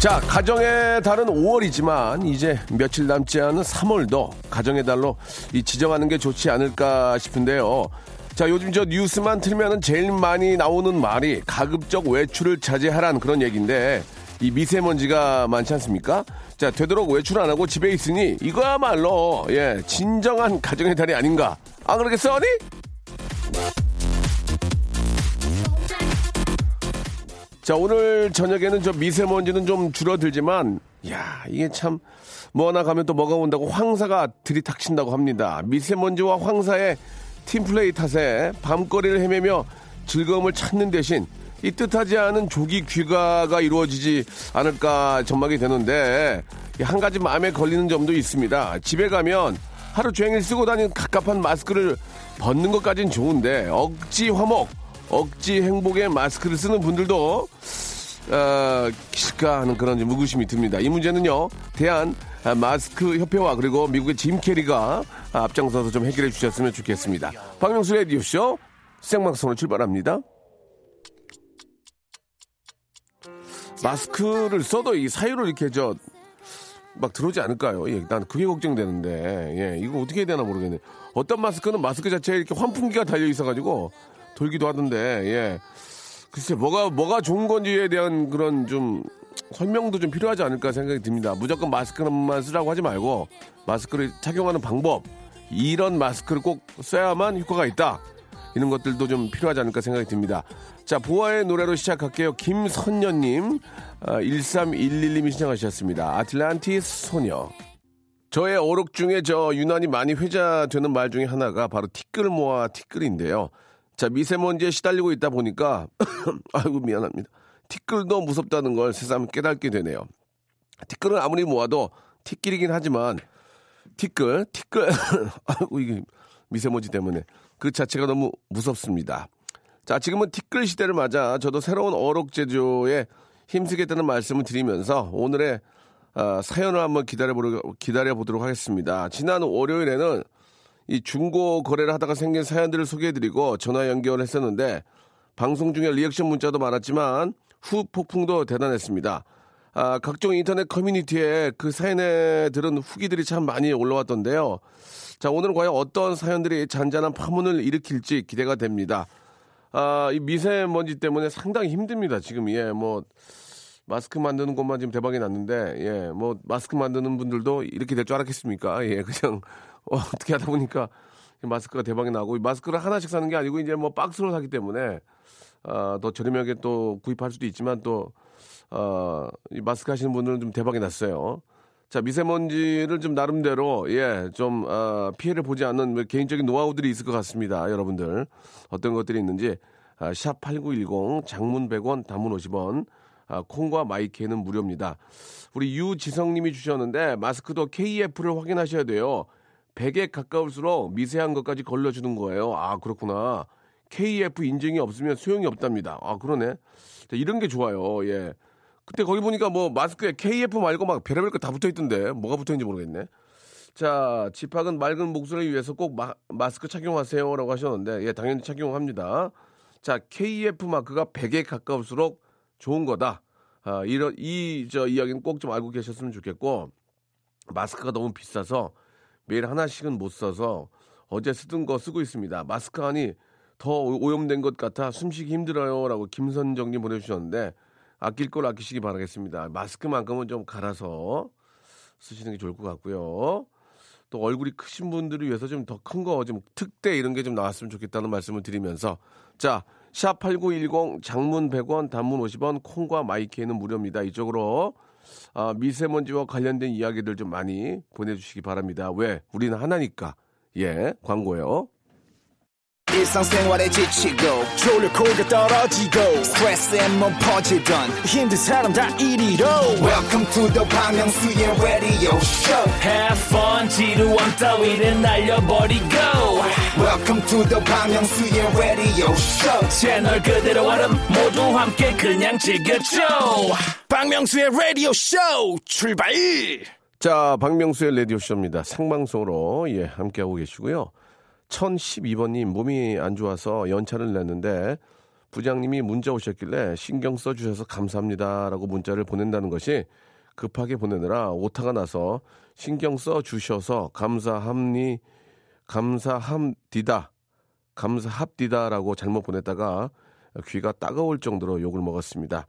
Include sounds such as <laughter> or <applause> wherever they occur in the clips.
자, 가정의 달은 5월이지만 이제 며칠 남지 않은 3월도 가정의 달로 이 지정하는 게 좋지 않을까 싶은데요. 자, 요즘 저 뉴스만 틀면은 제일 많이 나오는 말이 가급적 외출을 자제하라는 그런 얘기인데 이 미세먼지가 많지 않습니까? 자, 되도록 외출 안 하고 집에 있으니 이거야말로 예, 진정한 가정의 달이 아닌가. 안 그러겠어, 어니? 자, 오늘 저녁에는 저 미세먼지는 좀 줄어들지만, 야 이게 참, 뭐 하나 가면 또 뭐가 온다고 황사가 들이닥친다고 합니다. 미세먼지와 황사의 팀플레이 탓에 밤거리를 헤매며 즐거움을 찾는 대신 이 뜻하지 않은 조기 귀가가 이루어지지 않을까 전망이 되는데, 한 가지 마음에 걸리는 점도 있습니다. 집에 가면 하루 종일 쓰고 다니는 갑갑한 마스크를 벗는 것까진 좋은데, 억지 화목, 억지 행복의 마스크를 쓰는 분들도 어, 기실까 하는 그런 무구심이 듭니다. 이 문제는요, 대한 마스크 협회와 그리고 미국의 짐 캐리가 앞장서서 좀 해결해 주셨으면 좋겠습니다. 박명수 레디오쇼 생방송으로 출발합니다. 마스크를 써도 이 사유를 이렇게 저, 막 들어오지 않을까요? 예, 난 그게 걱정되는데, 예, 이거 어떻게 해야 되나 모르겠네. 어떤 마스크는 마스크 자체에 이렇게 환풍기가 달려 있어가지고 돌기도 하던데, 예. 글쎄, 뭐가, 뭐가 좋은 건지에 대한 그런 좀 설명도 좀 필요하지 않을까 생각이 듭니다. 무조건 마스크만 쓰라고 하지 말고, 마스크를 착용하는 방법, 이런 마스크를 꼭 써야만 효과가 있다. 이런 것들도 좀 필요하지 않을까 생각이 듭니다. 자, 보아의 노래로 시작할게요. 김선녀님, 아, 1311님이 신청하셨습니다. 아틀란티스 소녀. 저의 어록 중에 저 유난히 많이 회자되는 말 중에 하나가 바로 티끌 모아 티끌인데요. 자, 미세먼지에 시달리고 있다 보니까, <coughs> 아이고, 미안합니다. 티끌도 무섭다는 걸 새삼 깨닫게 되네요. 티끌은 아무리 모아도 티끌이긴 하지만, 티끌, 티끌, <coughs> 아이고, 이게 미세먼지 때문에 그 자체가 너무 무섭습니다. 자, 지금은 티끌 시대를 맞아 저도 새로운 어록 제조에 힘쓰겠다는 말씀을 드리면서 오늘의 아, 사연을 한번 기다려보려, 기다려보도록 하겠습니다. 지난 월요일에는 이 중고 거래를 하다가 생긴 사연들을 소개해드리고 전화 연결했었는데 방송 중에 리액션 문자도 많았지만 후 폭풍도 대단했습니다. 아, 각종 인터넷 커뮤니티에 그 사연에 들은 후기들이 참 많이 올라왔던데요. 자, 오늘은 과연 어떤 사연들이 잔잔한 파문을 일으킬지 기대가 됩니다. 아, 이 미세먼지 때문에 상당히 힘듭니다. 지금, 예, 뭐, 마스크 만드는 곳만 지금 대박이 났는데, 예, 뭐, 마스크 만드는 분들도 이렇게 될 줄 알았겠습니까? 예, 그냥, 어, 어떻게 하다 보니까 마스크가 대박이 나고, 마스크를 하나씩 사는 게 아니고, 이제 뭐, 박스로 사기 때문에, 아, 더 저렴하게 또 구입할 수도 있지만 또, 어, 이 마스크 하시는 분들은 좀 대박이 났어요. 자, 미세먼지를 좀 나름대로, 예, 좀, 어, 피해를 보지 않는 뭐 개인적인 노하우들이 있을 것 같습니다. 여러분들. 어떤 것들이 있는지, 아, 샵8910, 장문 100원, 단문 50원, 아, 콩과 마이케는 무료입니다. 우리 유지성님이 주셨는데, 마스크도 KF를 확인하셔야 돼요. 100에 가까울수록 미세한 것까지 걸러주는 거예요. 아, 그렇구나. KF 인증이 없으면 소용이 없답니다. 아, 그러네. 자, 이런 게 좋아요. 예. 그때 거기 보니까 뭐 마스크에 KF 말고 막 별의별 거 다 붙어 있던데 뭐가 붙어 있는지 모르겠네. 자, 집합은 맑은 목소리를 위해서 꼭 마, 마스크 착용하세요라고 하셨는데 예, 당연히 착용합니다. 자, KF 마크가 100에 가까울수록 좋은 거다. 아, 이런 이 저 이야기는 꼭 좀 알고 계셨으면 좋겠고 마스크가 너무 비싸서 매일 하나씩은 못 써서 어제 쓰던 거 쓰고 있습니다. 마스크 안이 더 오염된 것 같아 숨쉬기 힘들어요라고 김선정님 보내주셨는데 아낄 걸 아끼시기 바라겠습니다. 마스크만큼은 좀 갈아서 쓰시는 게 좋을 것 같고요. 또 얼굴이 크신 분들을 위해서 좀 더 큰 거, 좀 특대 이런 게 좀 나왔으면 좋겠다는 말씀을 드리면서 자, 샵8910 장문 100원, 단문 50원, 콩과 마이키에는 무료입니다. 이쪽으로 아, 미세먼지와 관련된 이야기들 좀 많이 보내주시기 바랍니다. 왜? 우리는 하나니까. 예, 광고요. 일상생활에 지치고, 졸려 코가 떨어지고, 스트레스에 몸 퍼지던, 힘든 사람 다 이리로. welcome to the Bang Myung-soo's radio show Have fun 지루함 따위를 날려버리고 welcome to the Bang Myung-soo's radio show 채널 그대로 얼음 모두 함께 그냥 즐겨줘 박명수의 라디오 쇼 출발 자, 박명수의 라디오 쇼입니다. 생방송으로, 예, 함께하고 계시고요. 1012번님, 몸이 안 좋아서 연차를 냈는데, 부장님이 문자 오셨길래 신경 써주셔서 감사합니다. 라고 문자를 보낸다는 것이 급하게 보내느라 오타가 나서 신경 써주셔서 감사합니, 감사함디다, 감사합디다라고 잘못 보냈다가 귀가 따가울 정도로 욕을 먹었습니다.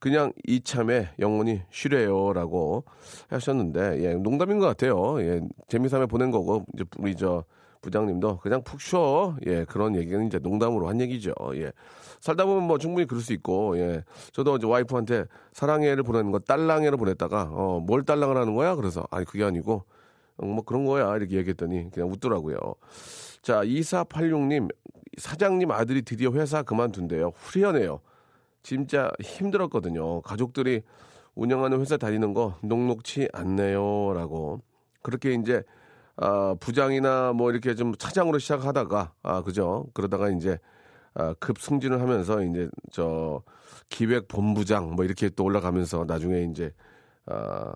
그냥 이참에 영원히 쉬래요라고 하셨는데 예 농담인 것 같아요. 예 재미삼아 보낸 거고 이제 우리 저 부장님도 그냥 푹 쉬어. 예 그런 얘기는 이제 농담으로 한 얘기죠. 예. 살다 보면 뭐 충분히 그럴 수 있고 예. 저도 이제 와이프한테 사랑해를 보내는 거 딸랑해를 보냈다가 어 뭘 딸랑을 하는 거야? 그래서 아니 그게 아니고 어, 뭐 그런 거야? 이렇게 얘기했더니 그냥 웃더라고요. 자 2486님 사장님 아들이 드디어 회사 그만둔대요. 후련해요 진짜 힘들었거든요. 가족들이 운영하는 회사 다니는 거 녹록치 않네요 라고 그렇게 이제 아, 부장이나 뭐 이렇게 좀 차장으로 시작하다가 아 그죠 그러다가 이제 아, 급 승진을 하면서 이제 저 기획 본부장 뭐 이렇게 또 올라가면서 나중에 이제 아,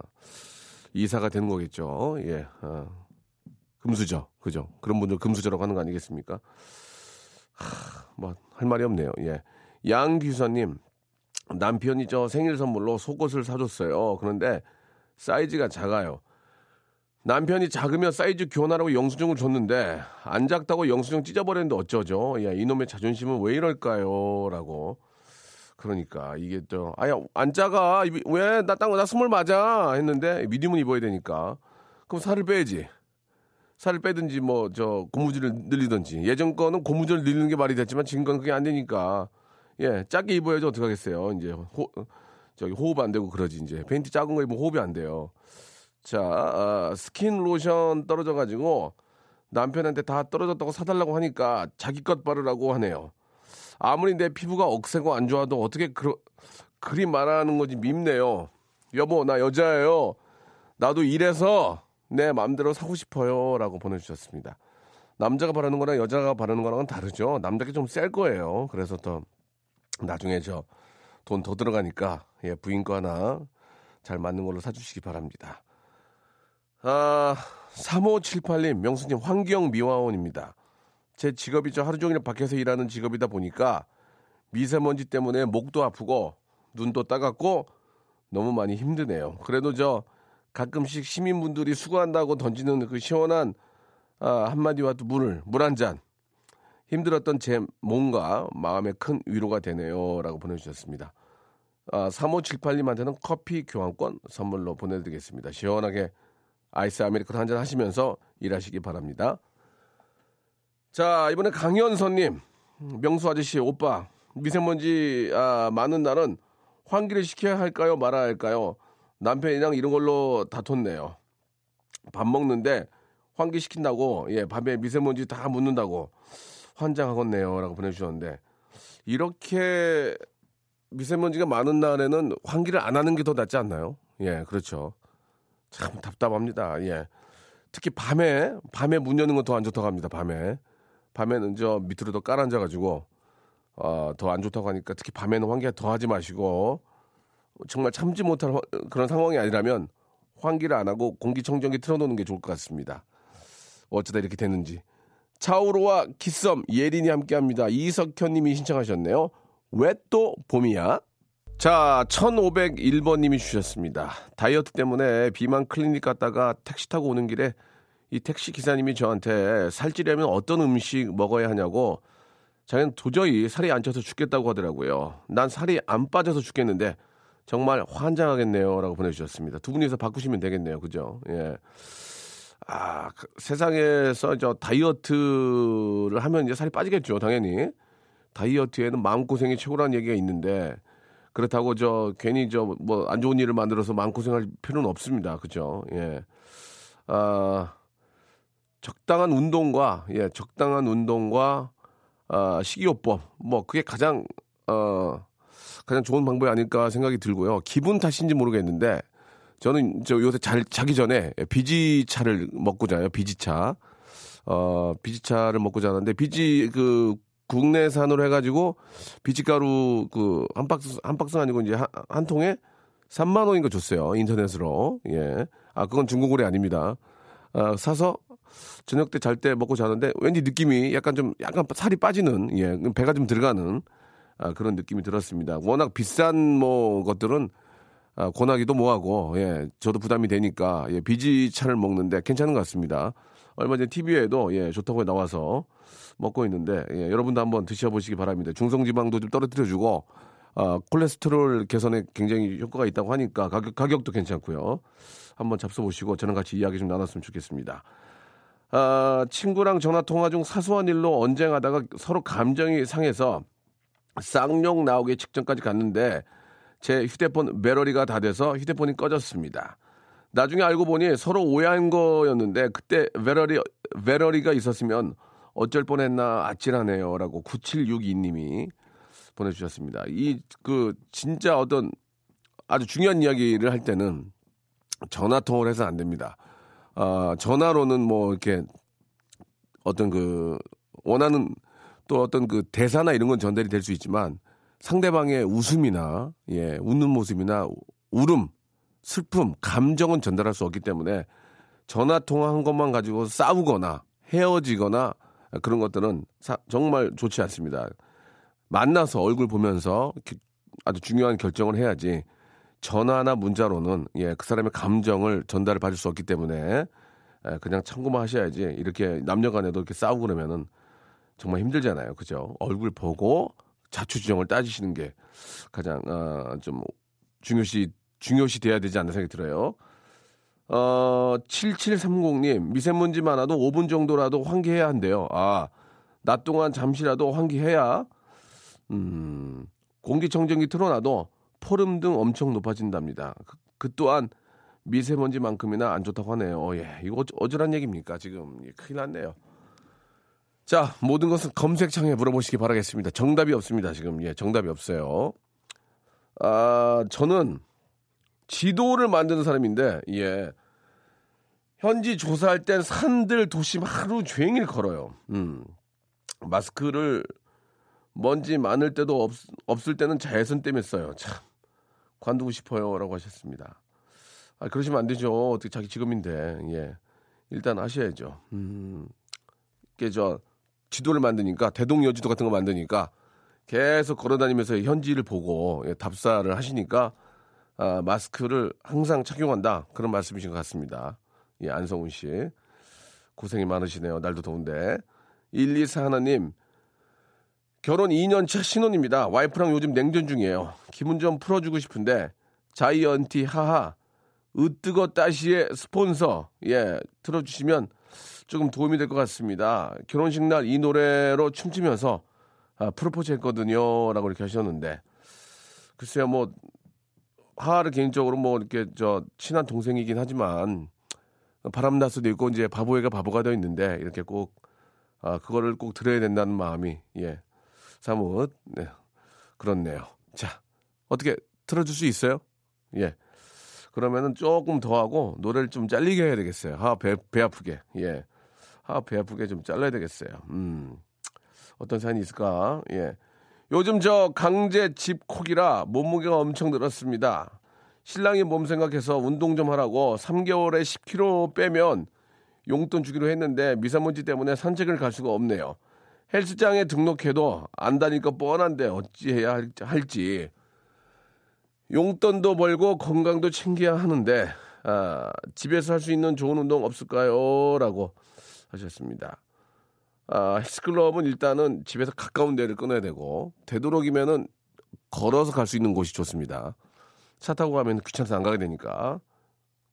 이사가 되는 거겠죠. 예. 아, 금수저 그죠 그런 분들 금수저라고 하는 거 아니겠습니까? 뭐할 말이 없네요. 예. 양규사님 남편이 저 생일 선물로 속옷을 사줬어요. 그런데 사이즈가 작아요. 남편이 작으면 사이즈 교환하라고 영수증을 줬는데 안 작다고 영수증 찢어버렸는데 어쩌죠? 야 이놈의 자존심은 왜 이럴까요? 라고 그러니까 이게 또 아야 안 작아 왜나땅나 스물 맞아 했는데 미디움은 입어야 되니까 그럼 살을 빼야지 살을 빼든지 뭐 저 고무줄을 늘리든지 예전 거는 고무줄을 늘리는 게 말이 됐지만 지금 건 그게 안 되니까 예 작게 입어야지 어떡 하겠어요 이제 호 저기 호흡 안 되고 그러지 이제 팬티 작은 거 입으면 호흡이 안 돼요 자 아, 스킨 로션 떨어져 가지고 남편한테 다 떨어졌다고 사달라고 하니까 자기 것 바르라고 하네요 아무리 내 피부가 억세고 안 좋아도 어떻게 그러, 그리 말하는 건지 밉네요 여보 나 여자예요 나도 이래서 내 마음대로 사고 싶어요. 라고 보내주셨습니다. 남자가 바르는 거랑 여자가 바르는 거랑은 다르죠. 남자게 좀 셀 거예요. 그래서 더 나중에 저 돈 더 들어가니까 예, 부인 거 하나 잘 맞는 걸로 사주시기 바랍니다. 아, 3578님, 명수님, 환경 미화원입니다. 제 직업이 저 하루 종일 밖에서 일하는 직업이다 보니까 미세먼지 때문에 목도 아프고 눈도 따갑고 너무 많이 힘드네요. 그래도 저 가끔씩 시민분들이 수고한다고 던지는 그 시원한 아, 한마디와 또 물을 물 한 잔 힘들었던 제 몸과 마음에 큰 위로가 되네요 라고 보내주셨습니다. 아, 3578님한테는 커피 교환권 선물로 보내드리겠습니다. 시원하게 아이스 아메리카노 한잔 하시면서 일하시기 바랍니다. 자 이번에 강현선님 명수 아저씨 오빠 미세먼지 아, 많은 날은 환기를 시켜야 할까요 말아야 할까요? 남편이랑 이런 걸로 다퉜네요. 밥 먹는데 환기 시킨다고 예 밥에 미세먼지 다 묻는다고 환장하겠네요라고 보내주셨는데 이렇게 미세먼지가 많은 날에는 환기를 안 하는 게 더 낫지 않나요? 예 그렇죠. 참 답답합니다. 예 특히 밤에 밤에 문 여는 건 더 안 좋다고 합니다. 밤에 밤에는 저 밑으로 더 깔아앉아 가지고 어, 더 안 좋다고 하니까 특히 밤에는 환기 더 하지 마시고 정말 참지 못할 화- 그런 상황이 아니라면 환기를 안 하고 공기청정기 틀어놓는 게 좋을 것 같습니다. 어쩌다 이렇게 됐는지. 차오로와 기썸 예린이 함께합니다. 이석현님이 신청하셨네요. 왜 또 봄이야? 자, 1501번님이 주셨습니다. 다이어트 때문에 비만 클리닉 갔다가 택시 타고 오는 길에 이 택시 기사님이 저한테 살찌려면 어떤 음식 먹어야 하냐고 자기는 도저히 살이 안 쪄서 죽겠다고 하더라고요. 난 살이 안 빠져서 죽겠는데 정말 환장하겠네요. 라고 보내주셨습니다. 두 분이서 바꾸시면 되겠네요. 그죠? 예. 아, 그 세상에서 저 다이어트를 하면 이제 살이 빠지겠죠. 당연히. 다이어트에는 마음고생이 최고라는 얘기가 있는데 그렇다고 저 괜히 저 뭐 안 좋은 일을 만들어서 마음고생할 필요는 없습니다. 그죠? 예. 아, 적당한 운동과 예, 적당한 운동과 아, 식이요법 뭐 그게 가장 어 가장 좋은 방법이 아닐까 생각이 들고요. 기분 탓인지 모르겠는데 저는 저 요새 잘 자기 전에 비지차를 먹고 자요. 비지차. 어, 비지차를 먹고 자는데 비지 그 국내산으로 해가지고 비지가루 그 한 박스 한 박스 아니고 이제 한, 한 통에 3만 원인가 줬어요 인터넷으로 예. 아 그건 중고거래 아닙니다. 아, 사서 저녁 때 잘 때 먹고 자는데 왠지 느낌이 약간 좀 약간 살이 빠지는 예 배가 좀 들어가는 아, 그런 느낌이 들었습니다. 워낙 비싼 뭐 것들은 아, 권하기도 뭐하고 예 저도 부담이 되니까 예 비지차를 먹는데 괜찮은 것 같습니다. 얼마 전에 TV에도 예 좋다고 나와서 먹고 있는데 예, 여러분도 한번 드셔보시기 바랍니다. 중성지방도 좀 떨어뜨려주고 아, 콜레스테롤 개선에 굉장히 효과가 있다고 하니까 가격 가격도 괜찮고요. 한번 잡숴보시고 저랑 같이 이야기 좀 나눴으면 좋겠습니다. 아, 친구랑 전화 통화 중 사소한 일로 언쟁하다가 서로 감정이 상해서 쌍욕 나오기 직전까지 갔는데 제 휴대폰 배터리가 다 돼서 휴대폰이 꺼졌습니다. 나중에 알고 보니 서로 오해한 거였는데 그때 배터리 배터리가 있었으면 어쩔 뻔했나 아찔하네요라고 9762님이 보내주셨습니다. 이 그 진짜 어떤 아주 중요한 이야기를 할 때는 전화 통화를 해서 안 됩니다. 아 전화로는 뭐 이렇게 어떤 그 원하는 또 어떤 그 대사나 이런 건 전달이 될 수 있지만 상대방의 웃음이나 예 웃는 모습이나 울음 슬픔 감정은 전달할 수 없기 때문에 전화 통화한 것만 가지고 싸우거나 헤어지거나 그런 것들은 사- 정말 좋지 않습니다. 만나서 얼굴 보면서 기- 아주 중요한 결정을 해야지 전화나 문자로는 예 그 사람의 감정을 전달을 받을 수 없기 때문에 예, 그냥 참고만 하셔야지 이렇게 남녀간에도 이렇게 싸우고 그러면은 정말 힘들잖아요. 그죠? 얼굴 보고 자초지종을 따지시는 게 가장 어, 좀 중요시 중요시 돼야 되지 않나 생각이 들어요. 어, 7730님, 미세먼지 많아도 5분 정도라도 환기해야 한대요. 아, 낮 동안 잠시라도 환기해야, 음, 공기청정기 틀어놔도 포름 등 엄청 높아진답니다. 그, 그 또한 미세먼지만큼이나 안 좋다고 하네요. 어, 예, 이거 어쩌- 어쩌란 얘기입니까? 지금. 예, 큰일 났네요. 자, 모든 것은 검색창에 물어보시기 바라겠습니다. 정답이 없습니다, 지금. 예, 정답이 없어요. 아, 저는 지도를 만드는 사람인데, 예. 현지 조사할 땐 산들 도심 하루 종일 걸어요. 음. 마스크를 먼지 많을 때도 없, 없을 때는 자외선 때문에 써요. 참. 관두고 싶어요. 라고 하셨습니다. 아, 그러시면 안 되죠. 어떻게 자기 직업인데, 예. 일단 하셔야죠. 음. 이게 저, 지도를 만드니까, 대동여지도 같은 거 만드니까, 계속 걸어 다니면서 현지를 보고, 예, 답사를 하시니까, 아, 마스크를 항상 착용한다. 그런 말씀이신 것 같습니다. 예, 안성훈 씨. 고생이 많으시네요. 날도 더운데. 124 하나님, 결혼 2년 차 신혼입니다. 와이프랑 요즘 냉전 중이에요. 기분 좀 풀어주고 싶은데, 자이언티 하하, 으뜨거 따시의 스폰서, 예, 틀어주시면 조금 도움이 될 것 같습니다. 결혼식 날 이 노래로 춤추면서, 아, 프로포즈 했거든요. 라고 이렇게 하셨는데, 글쎄요, 뭐, 하하를 개인적으로 뭐 이렇게 저 친한 동생이긴 하지만 바람날 수도 있고 이제 바보애가 바보가 되어 있는데 이렇게 꼭 아, 그거를 꼭 들어야 된다는 마음이 예 사뭇 네, 그렇네요. 자 어떻게 틀어줄 수 있어요? 예 그러면은 조금 더 하고 노래를 좀 잘리게 해야 되겠어요. 하배 배 아프게 예 하배 아프게 좀 잘라야 되겠어요. 음 어떤 사연이 있을까? 예. 요즘 저 강제 집콕이라 몸무게가 엄청 늘었습니다. 신랑이 몸 생각해서 운동 좀 하라고 3개월에 10kg 빼면 용돈 주기로 했는데 미세먼지 때문에 산책을 갈 수가 없네요. 헬스장에 등록해도 안 다니까 뻔한데 어찌해야 할- 할지. 용돈도 벌고 건강도 챙겨야 하는데 아, 집에서 할 수 있는 좋은 운동 없을까요? 라고 하셨습니다. 아, 헬스클럽은 일단은 집에서 가까운 데를 끊어야 되고 되도록이면은 걸어서 갈 수 있는 곳이 좋습니다. 차 타고 가면 귀찮아서 안 가게 되니까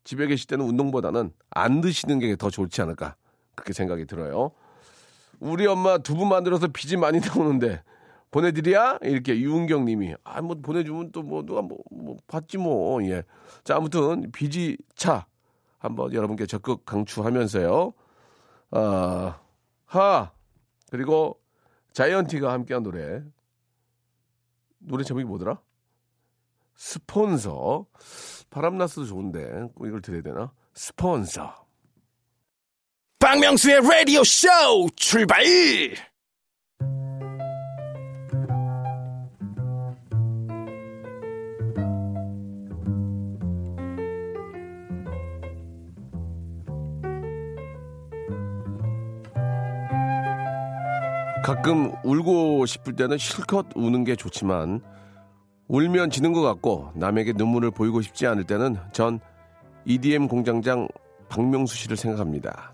집에 계실 때는 운동보다는 안 드시는 게 더 좋지 않을까 그렇게 생각이 들어요. 우리 엄마 두부 만들어서 빚이 많이 나오는데 보내드리야 이렇게 유은경 님이 아 뭐 보내주면 또 뭐 누가 뭐, 뭐 받지 뭐 예. 자 아무튼 빚이 차 한번 여러분께 적극 강추하면서요. 아 하 그리고 자이언티가 함께한 노래. 노래 제목이 뭐더라? 스폰서. 바람나스도 좋은데 꼭 이걸 들어야 되나? 스폰서. 박명수의 라디오 쇼 출발! 가끔 울고 싶을 때는 실컷 우는 게 좋지만 울면 지는 것 같고 남에게 눈물을 보이고 싶지 않을 때는 전 EDM 공장장 박명수 씨를 생각합니다.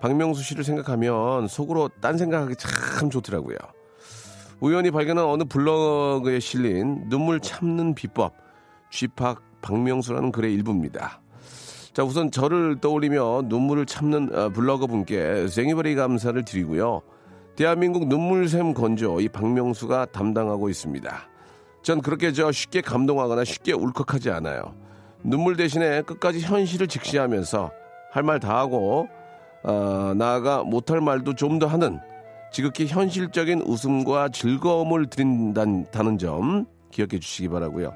박명수 씨를 생각하면 속으로 딴 생각하기 참 좋더라고요. 우연히 발견한 어느 블로그에 실린 눈물 참는 비법 쥐팍 박명수라는 글의 일부입니다. 자 우선 저를 떠올리며 눈물을 참는 어, 블로거 분께 생이버리 감사를 드리고요. 대한민국 눈물샘 건조 이 박명수가 담당하고 있습니다. 전 그렇게 저 쉽게 감동하거나 쉽게 울컥하지 않아요. 눈물 대신에 끝까지 현실을 직시하면서 할 말 다 하고 어, 나아가 못할 말도 좀 더 하는 지극히 현실적인 웃음과 즐거움을 드린다는 점 기억해 주시기 바라고요.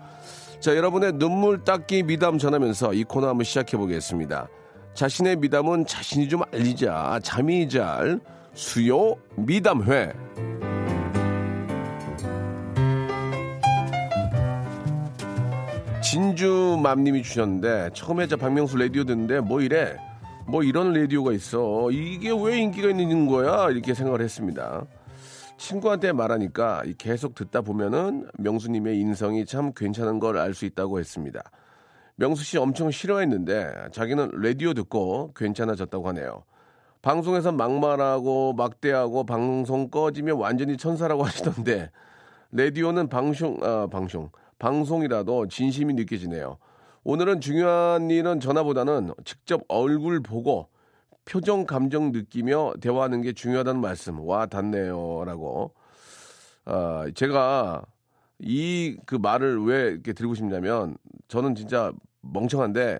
자, 여러분의 눈물 닦기 미담 전하면서 이 코너 한번 시작해 보겠습니다. 자신의 미담은 자신이 좀 알리자. 잠이 잘 수요 미담회. 진주맘님이 주셨는데 처음에 저 박명수 라디오 듣는데 뭐 이래? 뭐 이런 라디오가 있어. 이게 왜 인기가 있는 거야? 이렇게 생각을 했습니다. 친구한테 말하니까 계속 듣다 보면은 명수님의 인성이 참 괜찮은 걸 알 수 있다고 했습니다. 명수 씨 엄청 싫어했는데 자기는 라디오 듣고 괜찮아졌다고 하네요 방송에서 막말하고 막대하고 방송 꺼지면 완전히 천사라고 <laughs> 하시던데 라디오는 방송 아 방송 방송이라도 진심이 느껴지네요. 오늘은 중요한 일은 전화보다는 직접 얼굴 보고 표정 감정 느끼며 대화하는 게 중요하다는 말씀. 와 닿네요라고. 아 제가 이 그 말을 왜 이렇게 드리고 싶냐면 저는 진짜 멍청한데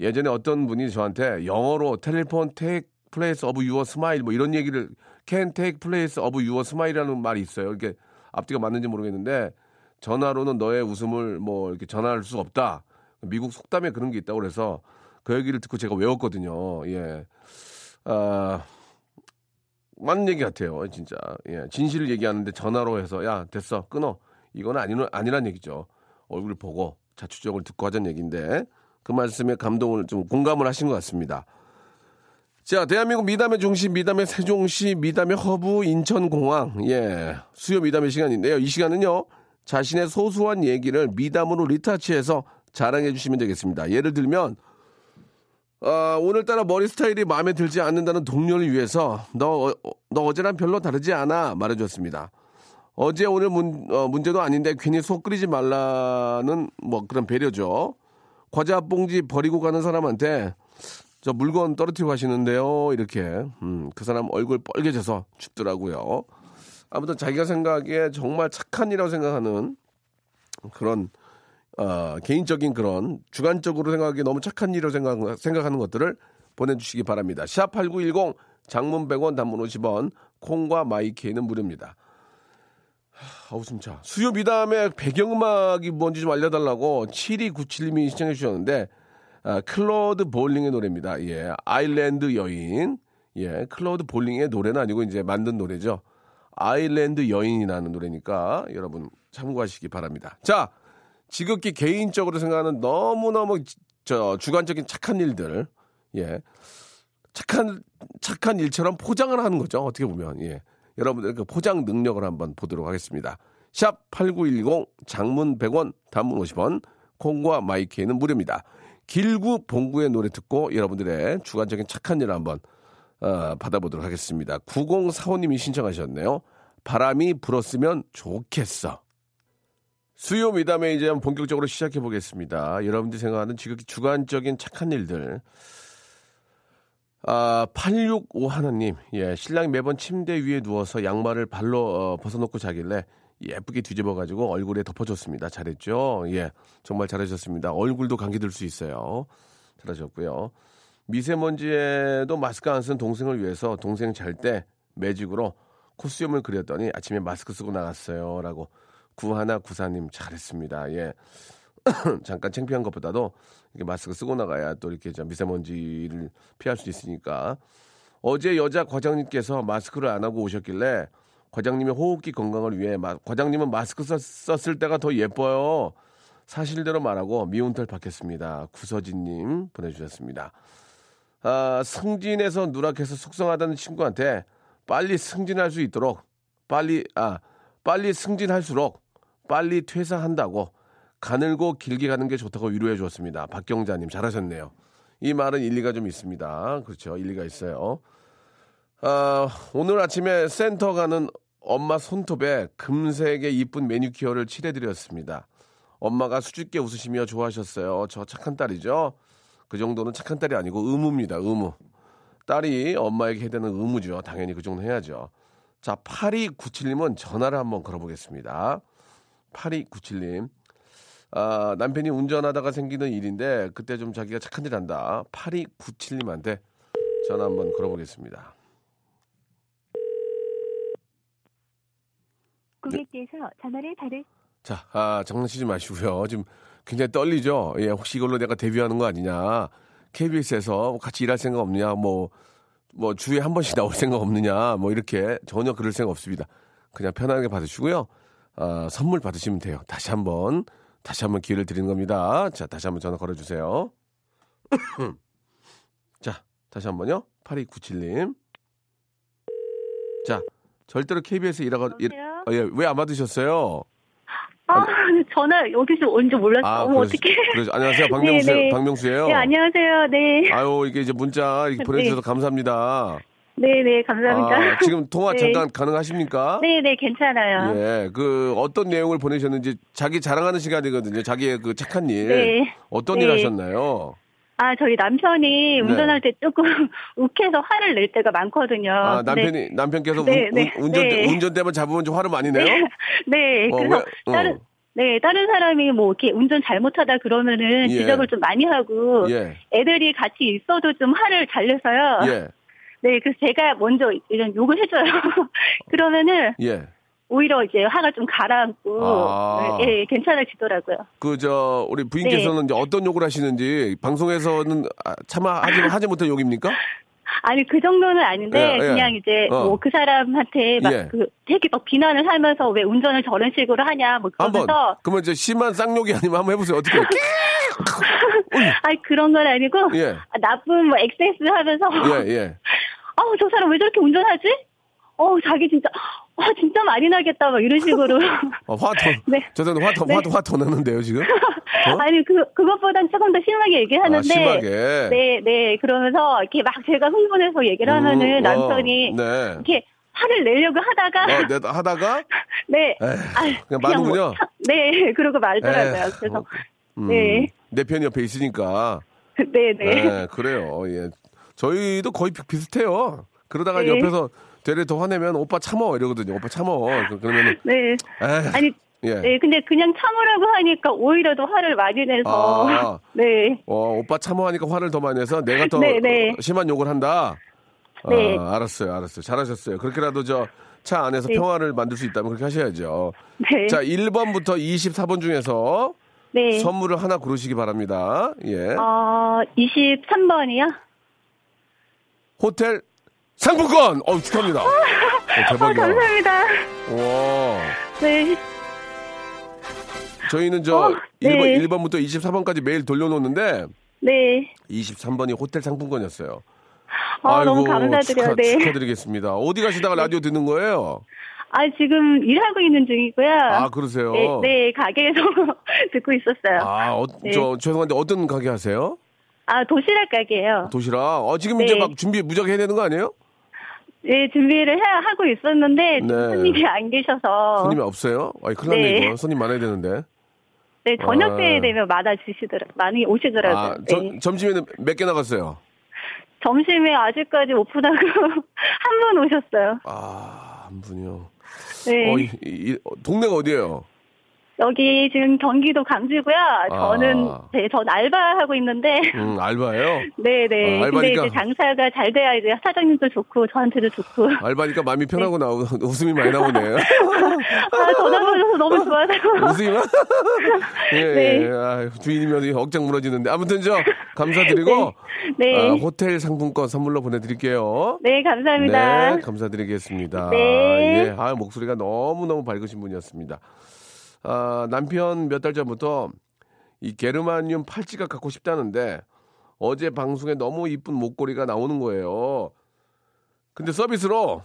예전에 어떤 분이 저한테 영어로 텔레폰 take place of your smile 뭐 이런 얘기를 can take place of your smile이라는 말이 있어요. 이게 앞뒤가 맞는지 모르겠는데 전화로는 너의 웃음을 뭐 이렇게 전화할 수 없다. 미국 속담에 그런 게 있다고 그래서 그 얘기를 듣고 제가 외웠거든요. 예. 아, 맞는 얘기 같아요. 진짜. 예. 진실을 얘기하는데 전화로 해서 야, 됐어. 끊어. 이건 아니, 아니란 얘기죠. 얼굴 보고 자초지종을 듣고 하자는 얘기인데 그 말씀에 감동을 좀 공감을 하신 것 같습니다. 자, 대한민국 미담의 중심, 미담의 세종시, 미담의 허브, 인천공항. 예. 수요 미담의 시간인데요. 이 시간은요. 자신의 소소한 얘기를 미담으로 리터치해서 자랑해 주시면 되겠습니다. 예를 들면 어, 오늘따라 머리 스타일이 마음에 들지 않는다는 동료를 위해서 너, 어, 너 어제랑 별로 다르지 않아 말해줬습니다. 어제 오늘 문, 어, 문제도 아닌데 괜히 속 끓이지 말라는 뭐 그런 배려죠. 과자 봉지 버리고 가는 사람한테 저 물건 떨어뜨리고 가시는데요. 이렇게 음, 그 사람 얼굴 빨개져서 춥더라고요. 아무튼 자기가 생각에 정말 착한 이라고 생각하는 그런 어, 개인적인 그런 주관적으로 생각하기 너무 착한 일이라고 생각, 생각하는 것들을 보내주시기 바랍니다. 샵8910 장문 100원 단문 50원 콩과 마이케이는 무료입니다. 하, 웃음 차. 수요 미담의 배경음악이 뭔지 좀 알려달라고 7297님이 신청해 주셨는데 아, 클로드 볼링의 노래입니다. 예, 아일랜드 여인. 예, 클로드 볼링의 노래는 아니고 이제 만든 노래죠. 아일랜드 여인이라는 노래니까 여러분 참고하시기 바랍니다. 자, 지극히 개인적으로 생각하는 너무너무 저 주관적인 착한 일들. 예. 착한 착한 일처럼 포장을 하는 거죠. 어떻게 보면. 예. 여러분들 그 포장 능력을 한번 보도록 하겠습니다. 샵 8910 장문 100원, 단문 50원. 콩과 마이키에는 무료입니다. 길구 봉구의 노래 듣고 여러분들의 주관적인 착한 일을 한번 어, 받아보도록 하겠습니다. 9045님이 신청하셨네요. 바람이 불었으면 좋겠어. 수요 미담에 이제 본격적으로 시작해 보겠습니다. 여러분들이 생각하는 지극히 주관적인 착한 일들. 아, 865 하나님. 예, 신랑이 매번 침대 위에 누워서 양말을 발로 어, 벗어놓고 자길래 예쁘게 뒤집어가지고 얼굴에 덮어줬습니다. 잘했죠? 예, 정말 잘하셨습니다. 얼굴도 감기 들 수 있어요. 잘하셨고요. 미세먼지에도 마스크 안 쓴 동생을 위해서 동생 잘 때 매직으로 코수염을 그렸더니 아침에 마스크 쓰고 나갔어요. 라고 구하나 구사님 잘했습니다. 예. <coughs> 잠깐 창피한 것보다도 이렇게 마스크 쓰고 나가야 또 이렇게 좀 미세먼지를 피할 수 있으니까 어제 여자 과장님께서 마스크를 안 하고 오셨길래 과장님의 호흡기 건강을 위해 마- 과장님은 마스크 썼, 썼을 때가 더 예뻐요. 사실대로 말하고 미운털 받겠습니다. 구서진님 보내주셨습니다. 아, 승진해서 누락해서 속상하다는 친구한테 빨리 승진할 수 있도록 빨리 아 빨리 승진할수록 빨리 퇴사한다고 가늘고 길게 가는 게 좋다고 위로해 주었습니다. 박경자님 잘하셨네요. 이 말은 일리가 좀 있습니다. 그렇죠, 일리가 있어요. 아, 오늘 아침에 센터 가는 엄마 손톱에 금색의 이쁜 매니큐어를 칠해드렸습니다. 엄마가 수줍게 웃으시며 좋아하셨어요. 저 착한 딸이죠. 그 정도는 착한 딸이 아니고 의무입니다. 의무. 딸이 엄마에게 해야 되는 의무죠. 당연히 그 정도 해야죠. 자, 8297님은 전화를 한번 걸어보겠습니다. 8297님. 아, 남편이 운전하다가 생기는 일인데 그때 좀 자기가 착한 일 한다. 8297님한테 전화 한번 걸어보겠습니다. 고객께서 전화를 받을 자, 아, 장난치지 마시고요. 지금 굉장히 떨리죠? 예, 혹시 이걸로 내가 데뷔하는 거 아니냐. KBS에서 같이 일할 생각 없느냐. 뭐, 뭐, 주에 한 번씩 나올 생각 없느냐. 뭐, 이렇게 전혀 그럴 생각 없습니다. 그냥 편하게 받으시고요. 아, 선물 받으시면 돼요. 다시 한 번, 다시 한번 기회를 드리는 겁니다. 자, 다시 한번 전화 걸어주세요. <clears throat> 자, 다시 한 번요. 8297님. 자, 절대로 KBS 일하고, 일? 아, 예, 왜 안 받으셨어요? 아, 전화 여기서 온줄 몰랐어. 아, 어머, 어떡해. 그러시- 안녕하세요. 박명수, <laughs> 네, 네. 박명수예요. 네, 안녕하세요. 네. 아유, 이게 이제 문자 이렇게 보내주셔서 감사합니다. 네, 네, 감사합니다. 아, 지금 통화 <laughs> 네. 잠깐 가능하십니까? 네, 네, 괜찮아요. 예, 그 어떤 내용을 보내셨는지 자기 자랑하는 시간이거든요. 자기의 그 착한 일. 네. 어떤 네. 일 하셨나요? 아, 저희 남편이 네. 운전할 때 조금 <laughs> 욱해서 화를 낼 때가 많거든요. 아, 남편이 남편께서 네, 운, 네, 운전 네. 운전대만 잡으면 좀 화를 많이 내요? 네, <laughs> 어, 그래서 왜? 어. 다른 네, 다른 사람이 뭐 이렇게 운전 잘못하다 그러면은 예. 지적을 좀 많이 하고 예. 애들이 같이 있어도 좀 화를 잘 내서요. 예. 네, 그래서 제가 먼저 이런 욕을 해줘요. <laughs> 그러면은 예. 오히려 이제 화가 좀 가라앉고 아. 네, 예, 괜찮아지더라고요. 그 저 우리 부인께서는 이제 어떤 욕을 하시는지 방송에서는 아, 차마 하지 <laughs> 하지 못한 욕입니까? 아니 그 정도는 아닌데 예, 예. 그냥 이제 어. 뭐그 사람한테 막 예. 그 되게 막 비난을 하면서 왜 운전을 저런 식으로 하냐 뭐 그러면서 그러면 이제 심한 쌍욕이 아니면 한번 해보세요. 어떻게? <laughs> 아니 그런 건 아니고 예. 아, 나쁜 뭐 엑세스 하면서 예, 예. 아우 저 사람 왜 저렇게 운전하지? 어 자기 진짜 와 진짜 많이 나겠다 막 이런 식으로 <laughs> 어, 화 더, <laughs> 네. 저는 화 더, 네. 화, 더- 화더 나는데요, 지금? <laughs> 어? 아니 그 그것보단 조금 더 심하게 얘기하는데 아, 심하게. 네, 네. 그러면서 이렇게 막 제가 흥분해서 얘기를 하면은 음, 남편이 어, 네. 이렇게 화를 내려고 하다가 어, 내, 하다가, 네. 에휴, 아, 그냥 마는군요. 뭐 참- 네, 그러고 말더라고요. 에휴, 그래서 어, 음, 네. 내 편 옆에 있으니까. 네, 네. 네, 그래요. 예. 저희도 거의 비- 비슷해요. 그러다가 네. 옆에서 되레 더 화내면 오빠 참어 이러거든요. 오빠 참어. 그- 그러면은, <laughs> 네. 아니, 예. 네, 근데 그냥 참으라고 하니까 오히려 더 화를 많이 내서 아. <laughs> 네. 어, 오빠 참어 하니까 화를 더 많이 내서 내가 더 네, 네. 심한 욕을 한다. 네. 아, 알았어요, 알았어요. 잘하셨어요. 그렇게라도 저 차 안에서 네. 평화를 만들 수 있다면 그렇게 하셔야죠. 네. 자, 1번부터 24번 중에서 네. 선물을 하나 고르시기 바랍니다. 예. 어, 23번이요? 호텔 상품권! 어 축하합니다. 어, 아, 대박이야. 감사합니다. 와. 네. 저희는 저 어, 네. 1번, 1번부터 24번까지 매일 돌려놓는데 네. 23번이 호텔 상품권이었어요. 아, 너무 감사드려요. 축하, 네. 축하드리겠습니다. 어디 가시다가 라디오 듣는 거예요? 아, 지금 일하고 있는 중이고요. 아, 그러세요? 네, 네, 가게에서 <laughs> 듣고 있었어요. 아, 아, 어, 네. 저 죄송한데 어떤 가게 하세요? 도시락 가게예요. 도시락. 어, 지금 네. 이제 막 준비 무작위 해야 되는 거 아니에요? 네, 준비를 해, 하고 있었는데, 네. 손님이 안 계셔서. 손님이 없어요? 아니, 큰일 났네, 네. 이거. 손님 많아야 되는데. 네, 저녁 때 아. 되면 많아지시더라, 많이 오시더라고요. 아, 네. 점, 점심에는 몇 개 나갔어요? 점심에 아직까지 오픈하고 <laughs> 한 분 오셨어요. 아, 한 분이요. 네. 어, 이, 이- 이- 동네가 어디예요? 여기 지금 경기도 광주고요. 저는 아. 네, 전 알바하고 있는데 음, 알바예요? <laughs> 네, 네. 아, 근데 알바니까. 이제 장사가 잘 돼야 이제 사장님도 좋고 저한테도 좋고. 알바니까 마음이 편하고 나오 웃음이 많이 나오네요. <laughs> 아, 전화 걸려서 너무 <laughs> 좋아서. 웃음이 많 예, 네. 예. 아, 주인이면 억장 무너지는데. 아무튼 저, 감사드리고, 네. 아, 호텔 상품권 선물로 보내드릴게요. 네, 감사합니다. 네, 감사드리겠습니다. 네. 예, 아, 목소리가 너무 너무 밝으신 분이었습니다. 아, 남편 몇 달 전부터 이 게르마늄 팔찌가 갖고 싶다는데 어제 방송에 너무 이쁜 목걸이가 나오는 거예요. 근데 서비스로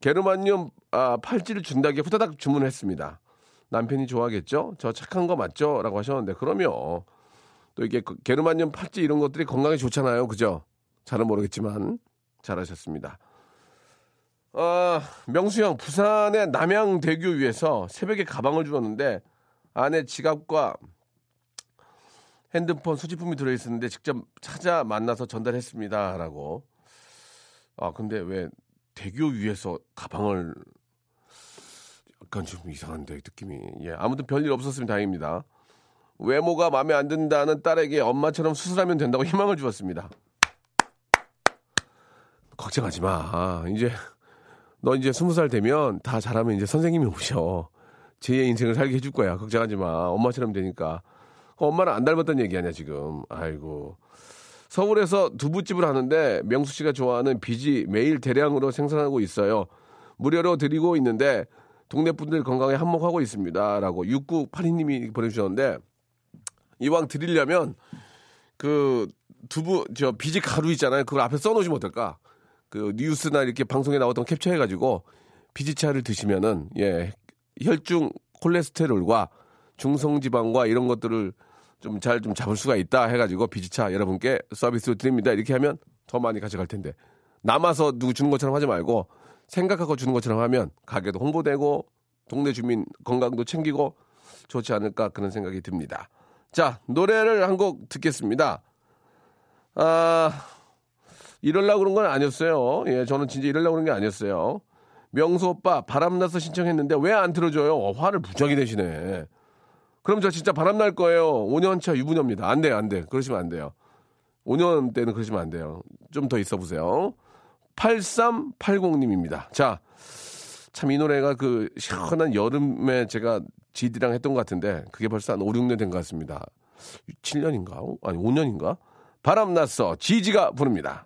게르마늄 아, 팔찌를 준다기에 후다닥 주문했습니다. 남편이 좋아하겠죠? 저 착한 거 맞죠? 라고 하셨는데 그러면 또 이게 그 게르마늄 팔찌 이런 것들이 건강에 좋잖아요. 그죠? 잘은 모르겠지만 잘하셨습니다. 어, 명수 형, 부산의 남양대교 위에서 새벽에 가방을 주었는데 안에 지갑과 핸드폰 소지품이 들어있었는데 직접 찾아 만나서 전달했습니다. 라고. 아, 근데 왜 대교 위에서 가방을 약간 좀 이상한데, 느낌이. 예, 아무튼 별일 없었으면 다행입니다. 외모가 마음에 안 든다는 딸에게 엄마처럼 수술하면 된다고 희망을 주었습니다. 걱정하지 마. 이제 너 이제 스무 살 되면 다 잘하면 이제 선생님이 오셔. 제2의 인생을 살게 해줄 거야. 걱정하지 마. 엄마처럼 되니까. 엄마는 안 닮았다는 얘기 아니야, 지금. 아이고. 서울에서 두부집을 하는데 명수 씨가 좋아하는 비지 매일 대량으로 생산하고 있어요. 무료로 드리고 있는데 동네 분들 건강에 한몫하고 있습니다. 라고 6982님이 보내주셨는데 이왕 드리려면 그 두부 저 비지 가루 있잖아요. 그걸 앞에 써놓으시면 어떨까? 그 뉴스나 이렇게 방송에 나왔던 거 캡처해가지고 비지차를 드시면은 예 혈중 콜레스테롤과 중성지방과 이런 것들을 좀잘좀 잡을 수가 있다 해가지고 비지차 여러분께 서비스로 드립니다. 이렇게 하면 더 많이 가져갈 텐데 남아서 누구 주는 것처럼 하지 말고 생각하고 주는 것처럼 하면 가게도 홍보되고 동네 주민 건강도 챙기고 좋지 않을까 그런 생각이 듭니다. 자 노래를 한 곡 듣겠습니다. 아 이럴라고 그런 건 아니었어요. 예, 저는 진짜 이럴라고 그런 게 아니었어요. 명수 오빠 바람나서 신청했는데 왜안 틀어줘요? 어, 화를 무지하게 내시네. 그럼 저 진짜 바람날 거예요. 5년차 유부녀입니다. 안 돼요, 안 돼. 그러시면 안 돼요. 5년 때는 그러시면 안 돼요. 좀 더 있어 보세요. 8380님입니다. 자, 참 이 노래가 그 시원한 여름에 제가 지디랑 했던 것 같은데 그게 벌써 한 5, 6년 된 것 같습니다. 7년인가? 아니 5년인가? 바람났어. 지지가 부릅니다.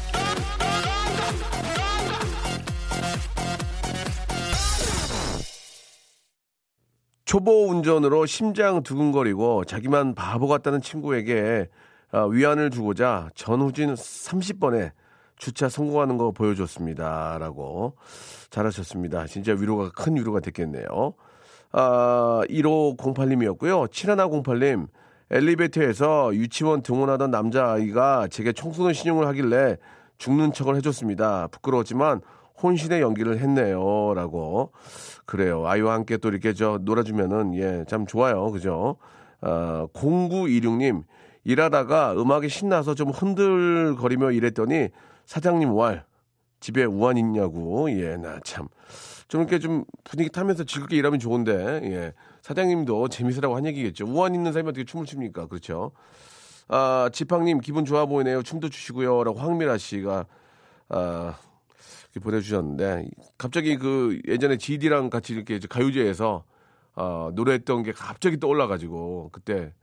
초보 운전으로 심장 두근거리고 자기만 바보 같다는 친구에게 아, 위안을 주고자 전후진 30번에 주차 성공하는 거 보여줬습니다. 라고 잘하셨습니다. 진짜 위로가 큰 위로가 됐겠네요. 아, 1508님이었고요. 7108님, 엘리베이터에서 유치원 등원하던 남자아이가 제게 청소년 신용을 하길래 죽는 척을 해줬습니다. 부끄러웠지만 혼신의 연기를 했네요. 라고. 그래요. 아이와 함께 또 이렇게 저 놀아주면은, 예, 참 좋아요. 그죠? 아, 0926님, 일하다가 음악이 신나서 좀 흔들거리며 일했더니 사장님 왈, 집에 우한 있냐고. 예, 나 참. 좀 이렇게 좀 분위기 타면서 즐겁게 일하면 좋은데, 예. 사장님도 재밌으라고 한 얘기겠죠. 우한 있는 사람이 어떻게 춤을 춥니까? 그렇죠. 아, 지팡님 기분 좋아 보이네요. 춤도 추시고요. 라고 황미라 씨가, 아, 보내주셨는데, 갑자기 그 예전에 GD랑 같이 이렇게 가요제에서, 어, 노래했던 게 갑자기 떠올라가지고, 그때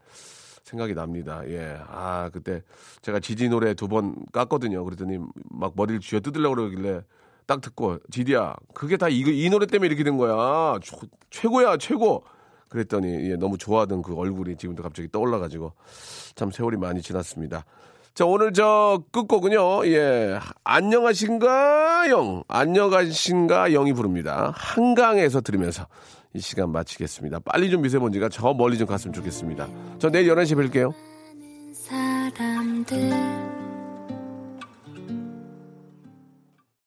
생각이 납니다. 예. 아, 그때 제가 지디 노래 두 번 깠거든요. 그랬더니 막 머리를 쥐어 뜯으려고 그러길래 딱 듣고, 지디야, 그게 다 이, 이 노래 때문에 이렇게 된 거야. 초- 최고야, 최고! 그랬더니, 예, 너무 좋아하던 그 얼굴이 지금도 갑자기 떠올라가지고, 참 세월이 많이 지났습니다. 자, 오늘 저 끝곡은요, 예, 안녕하신가, 영. 안녕하신가, 영이 부릅니다. 한강에서 들으면서 이 시간 마치겠습니다. 빨리 좀 미세먼지가 저 멀리 좀 갔으면 좋겠습니다. 저 내일 11시에 뵐게요. 사람들